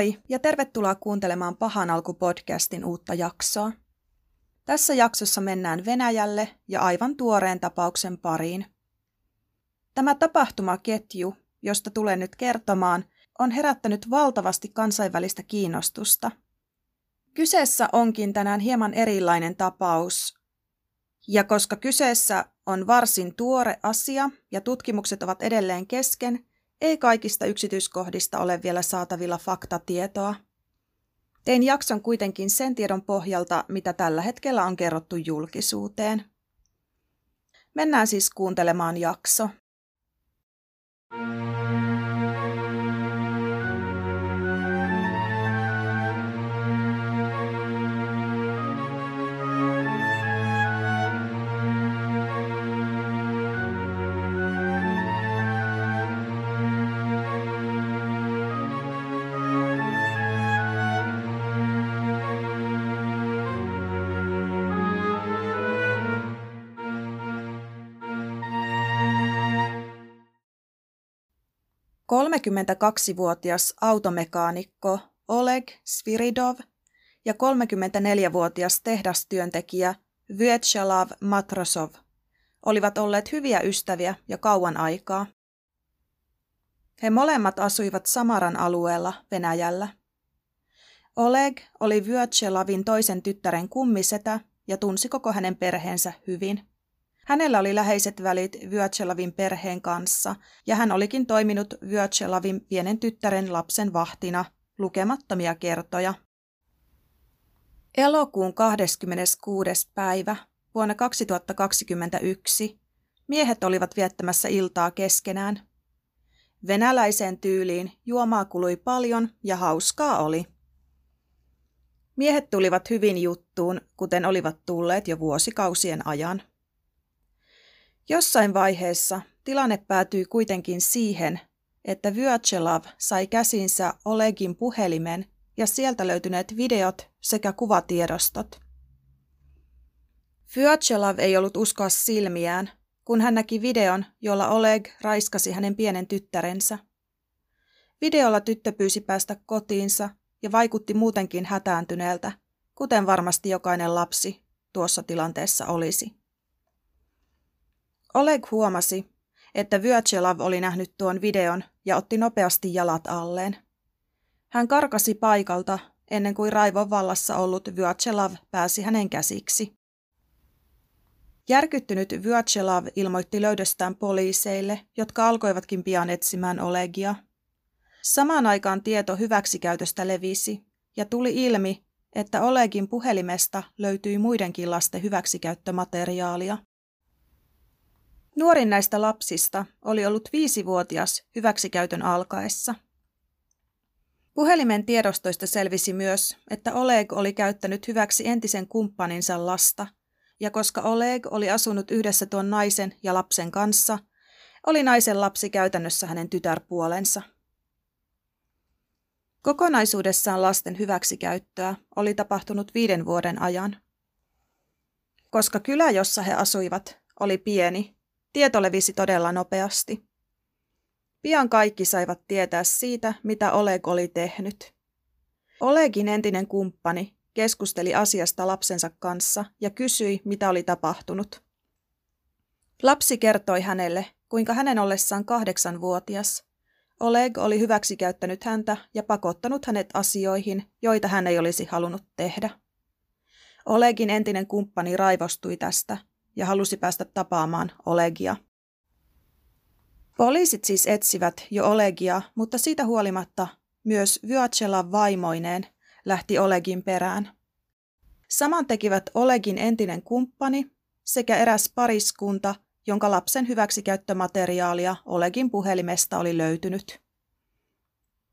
Moi ja tervetuloa kuuntelemaan Pahan alku podcastin uutta jaksoa. Tässä jaksossa mennään Venäjälle ja aivan tuoreen tapauksen pariin. Tämä tapahtumaketju, josta tulen nyt kertomaan, on herättänyt valtavasti kansainvälistä kiinnostusta. Kyseessä onkin tänään hieman erilainen tapaus, ja koska kyseessä on varsin tuore asia ja tutkimukset ovat edelleen kesken, ei kaikista yksityiskohdista ole vielä saatavilla faktatietoa. Tein jakson kuitenkin sen tiedon pohjalta, mitä tällä hetkellä on kerrottu julkisuuteen. Mennään siis kuuntelemaan jakso. Kolmekymmentäkaksivuotias automekaanikko Oleg Sviridov ja 34-vuotias tehdastyöntekijä Vyacheslav Matrosov olivat olleet hyviä ystäviä ja kauan aikaa. He molemmat asuivat Samaran alueella Venäjällä. Oleg oli Vyacheslavin toisen tyttären kummisetä ja tunsi koko hänen perheensä hyvin. Hänellä oli läheiset välit Vyacheslavin perheen kanssa ja hän olikin toiminut Vyacheslavin pienen tyttären lapsen vahtina lukemattomia kertoja. Elokuun 26. päivä vuonna 2021 miehet olivat viettämässä iltaa keskenään. Venäläiseen tyyliin juomaa kului paljon ja hauskaa oli. Miehet tulivat hyvin juttuun, kuten olivat tulleet jo vuosikausien ajan. Jossain vaiheessa tilanne päätyi kuitenkin siihen, että Vyacheslav sai käsinsä Olegin puhelimen ja sieltä löytyneet videot sekä kuvatiedostot. Vyacheslav ei ollut uskoa silmiään, kun hän näki videon, jolla Oleg raiskasi hänen pienen tyttärensä. Videolla tyttö pyysi päästä kotiinsa ja vaikutti muutenkin hätääntyneeltä, kuten varmasti jokainen lapsi tuossa tilanteessa olisi. Oleg huomasi, että Vyachelav oli nähnyt tuon videon ja otti nopeasti jalat alleen. Hän karkasi paikalta ennen kuin raivon vallassa ollut Vyachelav pääsi hänen käsiksi. Järkyttynyt Vyachelav ilmoitti löydöstään poliiseille, jotka alkoivatkin pian etsimään Olegia. Samaan aikaan tieto hyväksikäytöstä levisi ja tuli ilmi, että Olegin puhelimesta löytyi muidenkin lasten hyväksikäyttömateriaalia. Nuorin näistä lapsista oli ollut viisivuotias hyväksikäytön alkaessa. Puhelimen tiedostoista selvisi myös, että Oleg oli käyttänyt hyväksi entisen kumppaninsa lasta, ja koska Oleg oli asunut yhdessä tuon naisen ja lapsen kanssa, oli naisen lapsi käytännössä hänen tytärpuolensa. Kokonaisuudessaan lasten hyväksikäyttöä oli tapahtunut viiden vuoden ajan. Koska kylä, jossa he asuivat, oli pieni, Tieto levisi todella nopeasti. Pian kaikki saivat tietää siitä, mitä Oleg oli tehnyt. Olegin entinen kumppani keskusteli asiasta lapsensa kanssa ja kysyi, mitä oli tapahtunut. Lapsi kertoi hänelle, kuinka hänen ollessaan kahdeksanvuotias Oleg oli hyväksikäyttänyt häntä ja pakottanut hänet asioihin, joita hän ei olisi halunnut tehdä. Olegin entinen kumppani raivostui tästä ja halusi päästä tapaamaan Olegia. Poliisit siis etsivät jo Olegia, mutta siitä huolimatta myös Vyachela vaimoineen lähti Olegin perään. Saman tekivät Olegin entinen kumppani sekä eräs pariskunta, jonka lapsen hyväksikäyttömateriaalia Olegin puhelimesta oli löytynyt.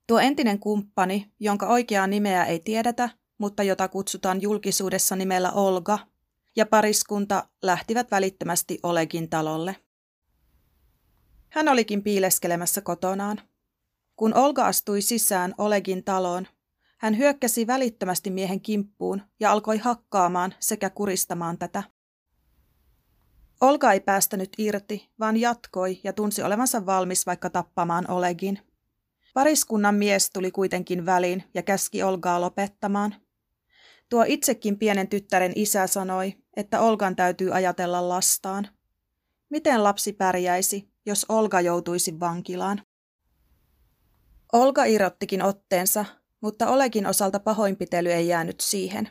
Tuo entinen kumppani, jonka oikeaa nimeä ei tiedetä, mutta jota kutsutaan julkisuudessa nimellä Olga, ja pariskunta lähtivät välittömästi Olegin talolle. Hän olikin piileskelemässä kotonaan. Kun Olga astui sisään Olegin taloon, hän hyökkäsi välittömästi miehen kimppuun ja alkoi hakkaamaan sekä kuristamaan tätä. Olga ei päästänyt irti, vaan jatkoi ja tunsi olevansa valmis vaikka tappamaan Olegin. Pariskunnan mies tuli kuitenkin väliin ja käski Olgaa lopettamaan. Tuo itsekin pienen tyttären isä sanoi, että Olgan täytyy ajatella lastaan. Miten lapsi pärjäisi, jos Olga joutuisi vankilaan? Olga irrottikin otteensa, mutta Olekin osalta pahoinpitely ei jäänyt siihen.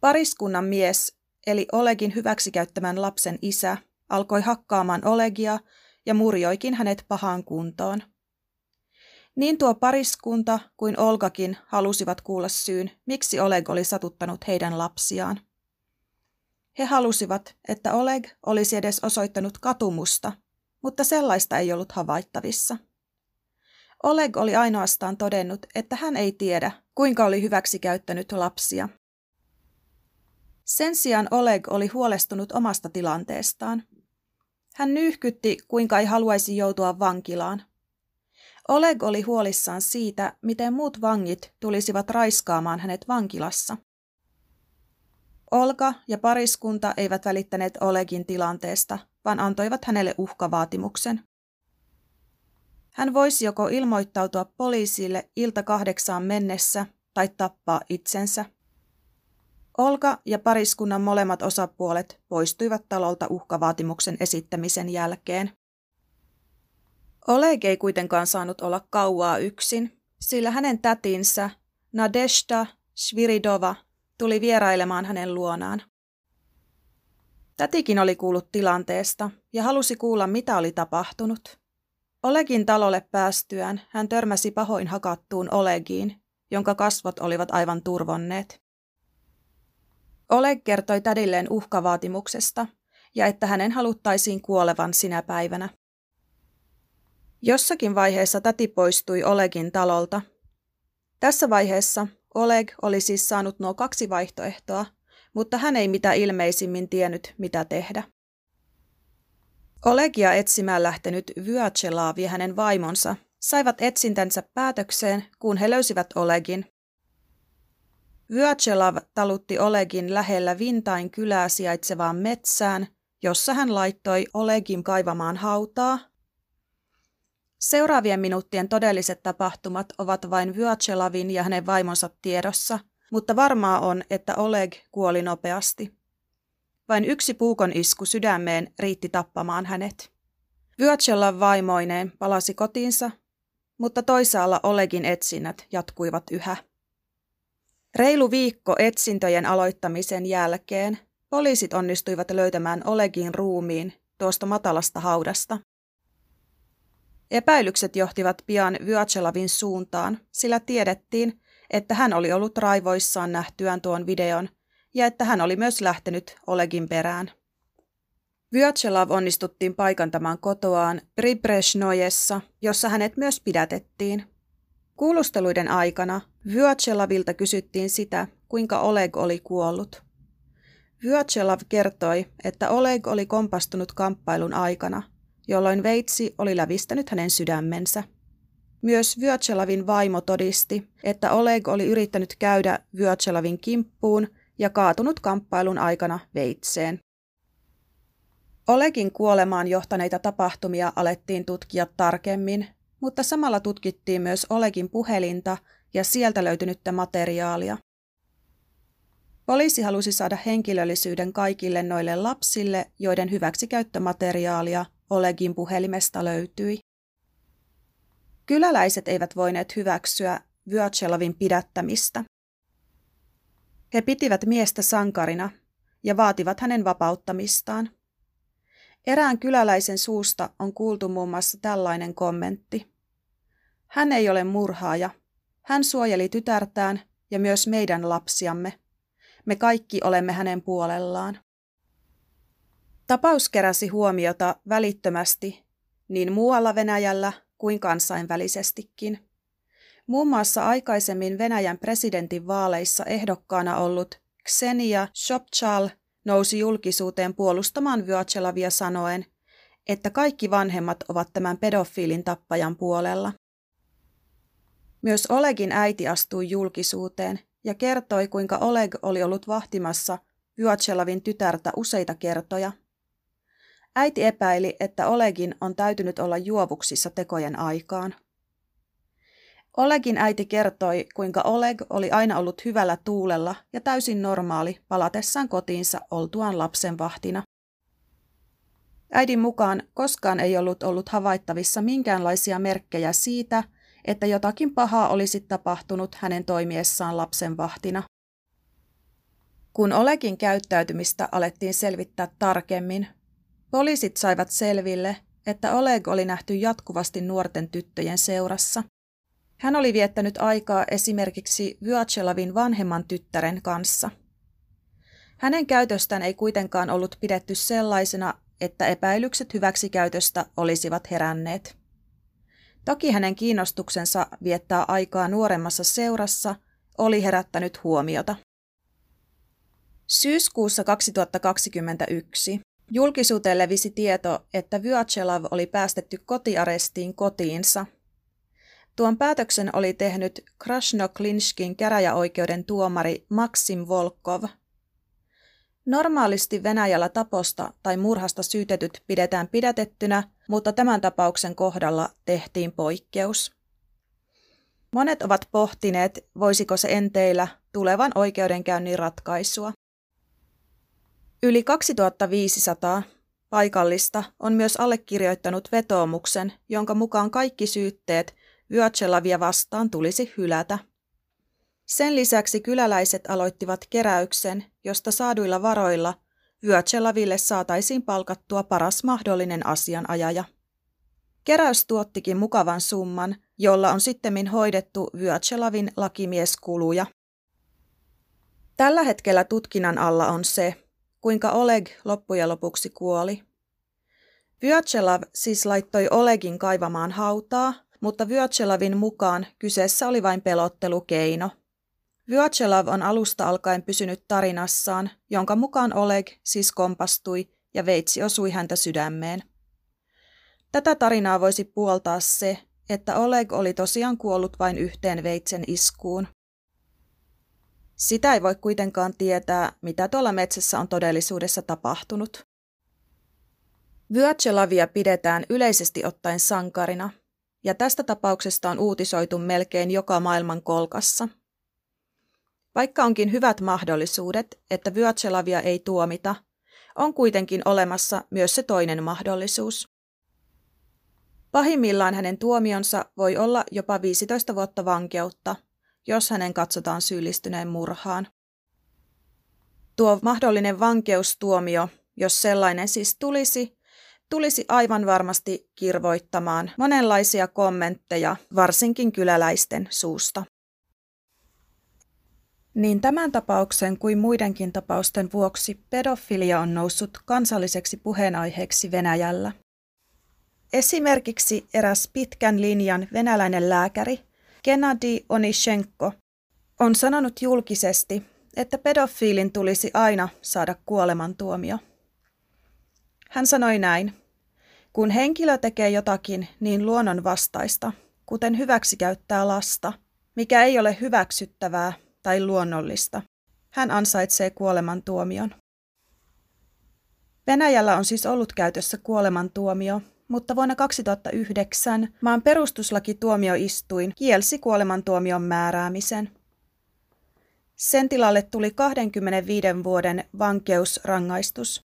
Pariskunnan mies, eli Olegin hyväksikäyttämän lapsen isä, alkoi hakkaamaan Olegia ja murjoikin hänet pahaan kuntoon. Niin tuo pariskunta kuin Olgakin halusivat kuulla syyn, miksi Oleg oli satuttanut heidän lapsiaan. He halusivat, että Oleg olisi edes osoittanut katumusta, mutta sellaista ei ollut havaittavissa. Oleg oli ainoastaan todennut, että hän ei tiedä, kuinka oli hyväksi käyttänyt lapsia. Sen sijaan Oleg oli huolestunut omasta tilanteestaan. Hän nyyhkytti, kuinka ei haluaisi joutua vankilaan. Oleg oli huolissaan siitä, miten muut vangit tulisivat raiskaamaan hänet vankilassa. Olka ja pariskunta eivät välittäneet Olegin tilanteesta, vaan antoivat hänelle uhkavaatimuksen. Hän voisi joko ilmoittautua poliisille ilta kahdeksaan mennessä tai tappaa itsensä. Olka ja pariskunnan molemmat osapuolet poistuivat talolta uhkavaatimuksen esittämisen jälkeen. Oleg ei kuitenkaan saanut olla kauaa yksin, sillä hänen tätinsä Nadeshda Sviridova tuli vierailemaan hänen luonaan. Tätikin oli kuullut tilanteesta ja halusi kuulla, mitä oli tapahtunut. Olegin talolle päästyään hän törmäsi pahoin hakattuun Olegiin, jonka kasvot olivat aivan turvonneet. Oleg kertoi tädilleen uhkavaatimuksesta ja että hänen haluttaisiin kuolevan sinä päivänä. Jossakin vaiheessa täti poistui Olegin talolta. Tässä vaiheessa Oleg oli siis saanut nuo kaksi vaihtoehtoa, mutta hän ei mitä ilmeisimmin tiennyt, mitä tehdä. Olegia etsimään lähtenyt Vyachelav ja hänen vaimonsa saivat etsintänsä päätökseen, kun he löysivät Olegin. Vyachelav talutti Olegin lähellä Vintain kylää sijaitsevaan metsään, jossa hän laittoi Olegin kaivamaan hautaa. Seuraavien minuuttien todelliset tapahtumat ovat vain Vyachelavin ja hänen vaimonsa tiedossa, mutta varmaa on, että Oleg kuoli nopeasti. Vain yksi puukon isku sydämeen riitti tappamaan hänet. Vyacella vaimoineen palasi kotiinsa, mutta toisaalla Olegin etsinnät jatkuivat yhä. Reilu viikko etsintöjen aloittamisen jälkeen poliisit onnistuivat löytämään Olegin ruumiin tuosta matalasta haudasta. Epäilykset johtivat pian Vyachelavin suuntaan, sillä tiedettiin, että hän oli ollut raivoissaan nähtyään tuon videon ja että hän oli myös lähtenyt Olegin perään. Vyacheslav onnistuttiin paikantamaan kotoaan Pribrezhnojessa, jossa hänet myös pidätettiin. Kuulusteluiden aikana Vyachelavilta kysyttiin sitä, kuinka Oleg oli kuollut. Vyachelav kertoi, että Oleg oli kompastunut kamppailun aikana, jolloin veitsi oli lävistänyt hänen sydämensä. Myös Vyachelavin vaimo todisti, että Oleg oli yrittänyt käydä Vyachelavin kimppuun ja kaatunut kamppailun aikana veitseen. Olegin kuolemaan johtaneita tapahtumia alettiin tutkia tarkemmin, mutta samalla tutkittiin myös Olegin puhelinta ja sieltä löytynyttä materiaalia. Poliisi halusi saada henkilöllisyyden kaikille noille lapsille, joiden hyväksikäyttömateriaalia Olegin puhelimesta löytyi. Kyläläiset eivät voineet hyväksyä Vyatselavin pidättämistä. He pitivät miestä sankarina ja vaativat hänen vapauttamistaan. Erään kyläläisen suusta on kuultu muun muassa tällainen kommentti. Hän ei ole murhaaja. Hän suojeli tytärtään ja myös meidän lapsiamme. Me kaikki olemme hänen puolellaan. Tapaus keräsi huomiota välittömästi niin muualla Venäjällä kuin kansainvälisestikin. Muun muassa aikaisemmin Venäjän presidentin vaaleissa ehdokkaana ollut Ksenia Shopchal nousi julkisuuteen puolustamaan Vyatselavia sanoen, että kaikki vanhemmat ovat tämän pedofiilin tappajan puolella. Myös Olegin äiti astui julkisuuteen ja kertoi, kuinka Oleg oli ollut vahtimassa Vyatselavin tytärtä useita kertoja. Äiti epäili, että Olegin on täytynyt olla juovuksissa tekojen aikaan. Olegin äiti kertoi, kuinka Oleg oli aina ollut hyvällä tuulella ja täysin normaali palatessaan kotiinsa oltuaan lapsen vahtina. Äidin mukaan koskaan ei ollut ollut havaittavissa minkäänlaisia merkkejä siitä, että jotakin pahaa olisi tapahtunut hänen toimiessaan lapsen vahtina. Kun Olegin käyttäytymistä alettiin selvittää tarkemmin, poliisit saivat selville, että Oleg oli nähty jatkuvasti nuorten tyttöjen seurassa. Hän oli viettänyt aikaa esimerkiksi Vyachelavin vanhemman tyttären kanssa. Hänen käytöstään ei kuitenkaan ollut pidetty sellaisena, että epäilykset hyväksikäytöstä olisivat heränneet. Toki hänen kiinnostuksensa viettää aikaa nuoremmassa seurassa oli herättänyt huomiota. Syyskuussa 2021 julkisuuteen levisi tieto, että Vyachelav oli päästetty kotiarestiin kotiinsa. Tuon päätöksen oli tehnyt Krasnoklinskin käräjäoikeuden tuomari Maksim Volkov – Normaalisti Venäjällä taposta tai murhasta syytetyt pidetään pidätettynä, mutta tämän tapauksen kohdalla tehtiin poikkeus. Monet ovat pohtineet, voisiko se enteillä tulevan oikeudenkäynnin ratkaisua. Yli 2500 paikallista on myös allekirjoittanut vetoomuksen, jonka mukaan kaikki syytteet Vyatselavia vastaan tulisi hylätä. Sen lisäksi kyläläiset aloittivat keräyksen, josta saaduilla varoilla Vyötselaville saataisiin palkattua paras mahdollinen asianajaja. Keräys tuottikin mukavan summan, jolla on sittemmin hoidettu Vyötselavin lakimieskuluja. Tällä hetkellä tutkinnan alla on se, kuinka Oleg loppujen lopuksi kuoli. Vyötselav siis laittoi Olegin kaivamaan hautaa, mutta Vyötselavin mukaan kyseessä oli vain pelottelukeino – Vyachelav on alusta alkaen pysynyt tarinassaan, jonka mukaan Oleg siis kompastui ja veitsi osui häntä sydämeen. Tätä tarinaa voisi puoltaa se, että Oleg oli tosiaan kuollut vain yhteen veitsen iskuun. Sitä ei voi kuitenkaan tietää, mitä tuolla metsässä on todellisuudessa tapahtunut. Vyatselavia pidetään yleisesti ottaen sankarina, ja tästä tapauksesta on uutisoitu melkein joka maailman kolkassa – vaikka onkin hyvät mahdollisuudet, että Vyatselavia ei tuomita, on kuitenkin olemassa myös se toinen mahdollisuus. Pahimmillaan hänen tuomionsa voi olla jopa 15 vuotta vankeutta, jos hänen katsotaan syyllistyneen murhaan. Tuo mahdollinen vankeustuomio, jos sellainen siis tulisi, tulisi aivan varmasti kirvoittamaan monenlaisia kommentteja, varsinkin kyläläisten suusta. Niin tämän tapauksen kuin muidenkin tapausten vuoksi pedofilia on noussut kansalliseksi puheenaiheeksi Venäjällä. Esimerkiksi eräs pitkän linjan venäläinen lääkäri, Gennady Onishenko, on sanonut julkisesti, että pedofiilin tulisi aina saada kuolemantuomio. Hän sanoi näin, kun henkilö tekee jotakin niin luonnonvastaista, kuten hyväksikäyttää lasta, mikä ei ole hyväksyttävää tai luonnollista. Hän ansaitsee kuolemantuomion. Venäjällä on siis ollut käytössä kuolemantuomio, mutta vuonna 2009 maan perustuslakituomioistuin kielsi kuolemantuomion määräämisen. Sen tilalle tuli 25 vuoden vankeusrangaistus.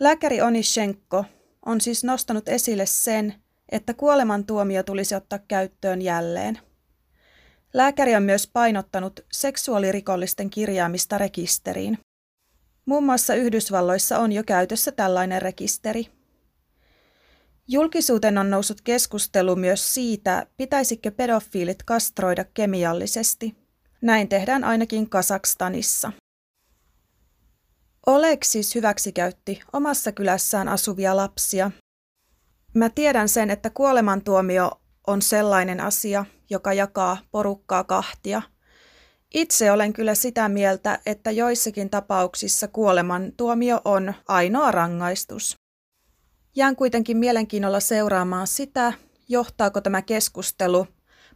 Lääkäri Onishenko on siis nostanut esille sen, että kuolemantuomio tulisi ottaa käyttöön jälleen – Lääkäri on myös painottanut seksuaalirikollisten kirjaamista rekisteriin. Muun muassa Yhdysvalloissa on jo käytössä tällainen rekisteri. Julkisuuteen on noussut keskustelu myös siitä, pitäisikö pedofiilit kastroida kemiallisesti. Näin tehdään ainakin Kasakstanissa. Oleg siis hyväksikäytti omassa kylässään asuvia lapsia. Mä tiedän sen, että kuolemantuomio on sellainen asia, joka jakaa porukkaa kahtia. Itse olen kyllä sitä mieltä, että joissakin tapauksissa kuoleman tuomio on ainoa rangaistus. Jään kuitenkin mielenkiinnolla seuraamaan sitä, johtaako tämä keskustelu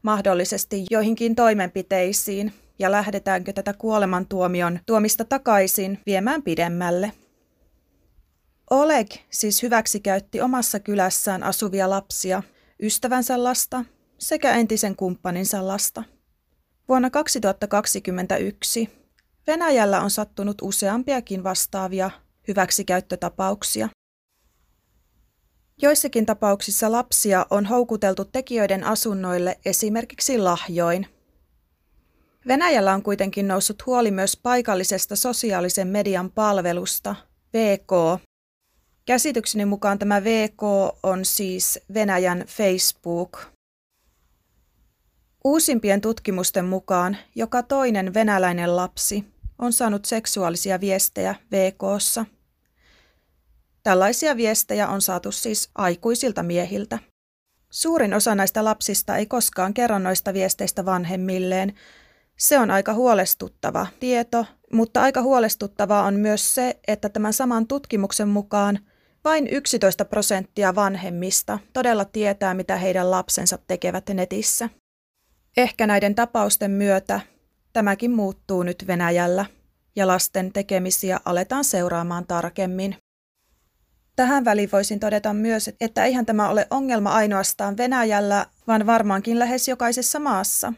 mahdollisesti joihinkin toimenpiteisiin ja lähdetäänkö tätä kuolemantuomion tuomista takaisin viemään pidemmälle. Oleg siis hyväksikäytti omassa kylässään asuvia lapsia, ystävänsä lasta sekä entisen kumppaninsa lasta. Vuonna 2021 Venäjällä on sattunut useampiakin vastaavia hyväksikäyttötapauksia. Joissakin tapauksissa lapsia on houkuteltu tekijöiden asunnoille esimerkiksi lahjoin. Venäjällä on kuitenkin noussut huoli myös paikallisesta sosiaalisen median palvelusta, VK. Käsitykseni mukaan tämä VK on siis Venäjän Facebook. Uusimpien tutkimusten mukaan joka toinen venäläinen lapsi on saanut seksuaalisia viestejä VKssa. Tällaisia viestejä on saatu siis aikuisilta miehiltä. Suurin osa näistä lapsista ei koskaan kerro noista viesteistä vanhemmilleen. Se on aika huolestuttava tieto, mutta aika huolestuttavaa on myös se, että tämän saman tutkimuksen mukaan vain 11 prosenttia vanhemmista todella tietää, mitä heidän lapsensa tekevät netissä. Ehkä näiden tapausten myötä tämäkin muuttuu nyt Venäjällä ja lasten tekemisiä aletaan seuraamaan tarkemmin. Tähän väliin voisin todeta myös, että eihän tämä ole ongelma ainoastaan Venäjällä, vaan varmaankin lähes jokaisessa maassa.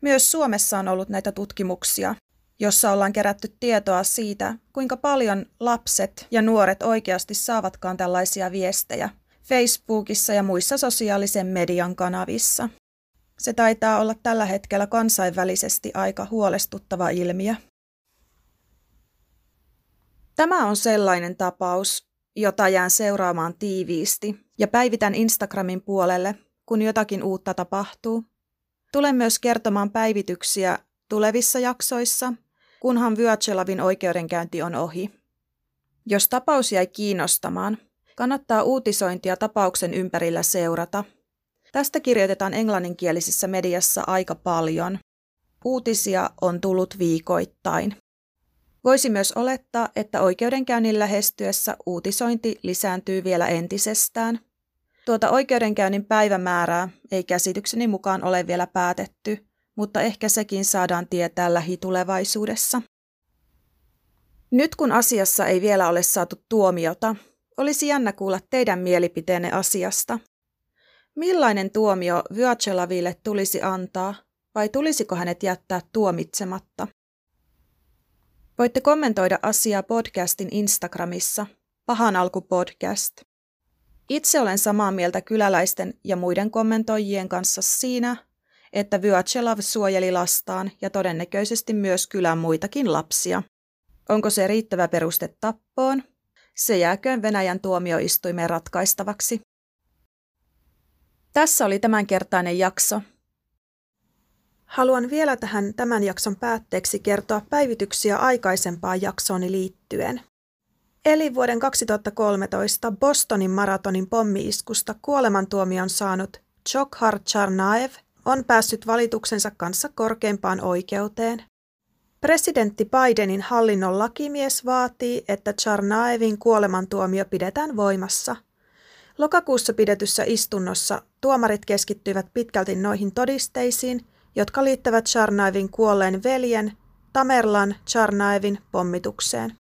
Myös Suomessa on ollut näitä tutkimuksia, jossa ollaan kerätty tietoa siitä, kuinka paljon lapset ja nuoret oikeasti saavatkaan tällaisia viestejä Facebookissa ja muissa sosiaalisen median kanavissa. Se taitaa olla tällä hetkellä kansainvälisesti aika huolestuttava ilmiö. Tämä on sellainen tapaus, jota jään seuraamaan tiiviisti ja päivitän Instagramin puolelle, kun jotakin uutta tapahtuu. Tulen myös kertomaan päivityksiä tulevissa jaksoissa, kunhan Vyatselavin oikeudenkäynti on ohi. Jos tapaus jäi kiinnostamaan, kannattaa uutisointia tapauksen ympärillä seurata. Tästä kirjoitetaan englanninkielisessä mediassa aika paljon. Uutisia on tullut viikoittain. Voisi myös olettaa, että oikeudenkäynnin lähestyessä uutisointi lisääntyy vielä entisestään. Tuota oikeudenkäynnin päivämäärää ei käsitykseni mukaan ole vielä päätetty, mutta ehkä sekin saadaan tietää lähitulevaisuudessa. Nyt kun asiassa ei vielä ole saatu tuomiota, olisi jännä kuulla teidän mielipiteenne asiasta. Millainen tuomio Vyachelaville tulisi antaa, vai tulisiko hänet jättää tuomitsematta? Voitte kommentoida asiaa podcastin Instagramissa, Pahan alku podcast. Itse olen samaa mieltä kyläläisten ja muiden kommentoijien kanssa siinä, että Vyachelav suojeli lastaan ja todennäköisesti myös kylän muitakin lapsia. Onko se riittävä peruste tappoon? Se jääköön Venäjän tuomioistuimen ratkaistavaksi. Tässä oli tämänkertainen jakso. Haluan vielä tähän tämän jakson päätteeksi kertoa päivityksiä aikaisempaan jaksooni liittyen. Eli vuoden 2013 Bostonin maratonin pommiiskusta kuolemantuomion saanut Chokhar Charnaev on päässyt valituksensa kanssa korkeimpaan oikeuteen. Presidentti Bidenin hallinnon lakimies vaatii, että Charnaevin kuolemantuomio pidetään voimassa. Lokakuussa pidetyssä istunnossa tuomarit keskittyivät pitkälti noihin todisteisiin – jotka liittävät Charnaevin kuolleen veljen Tamerlan Charnaevin pommitukseen.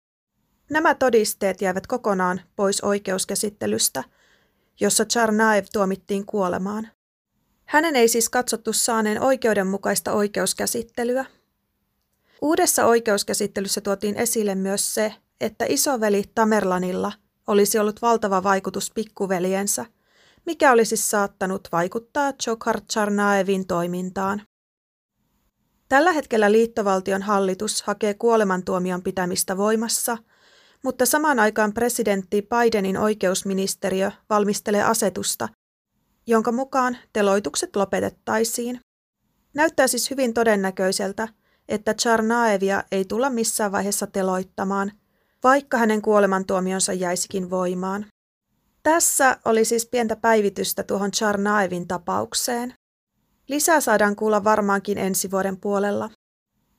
Nämä todisteet jäivät kokonaan pois oikeuskäsittelystä, jossa Charnaev tuomittiin kuolemaan. Hänen ei siis katsottu saaneen oikeudenmukaista oikeuskäsittelyä. Uudessa oikeuskäsittelyssä tuotiin esille myös se, että isoveli Tamerlanilla olisi ollut valtava vaikutus pikkuveljensä, mikä olisi saattanut vaikuttaa Chokhar Charnaevin toimintaan. Tällä hetkellä liittovaltion hallitus hakee kuolemantuomion pitämistä voimassa, mutta samaan aikaan presidentti Bidenin oikeusministeriö valmistelee asetusta, jonka mukaan teloitukset lopetettaisiin. Näyttää siis hyvin todennäköiseltä, että Charnaevia ei tulla missään vaiheessa teloittamaan, vaikka hänen kuolemantuomionsa jäisikin voimaan. Tässä oli siis pientä päivitystä tuohon Charnaevin tapaukseen. Lisää saadaan kuulla varmaankin ensi vuoden puolella.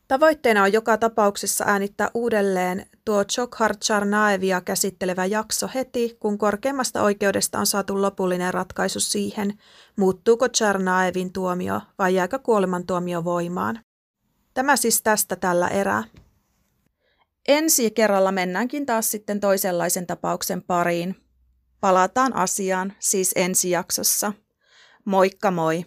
Tavoitteena on joka tapauksessa äänittää uudelleen tuo Chokhar Charnaevia käsittelevä jakso heti, kun korkeimmasta oikeudesta on saatu lopullinen ratkaisu siihen, muuttuuko Charnaevin tuomio vai jääkö kuolemantuomio voimaan. Tämä siis tästä tällä erää. Ensi kerralla mennäänkin taas sitten toisenlaisen tapauksen pariin. Palataan asiaan siis ensi jaksossa. Moikka moi!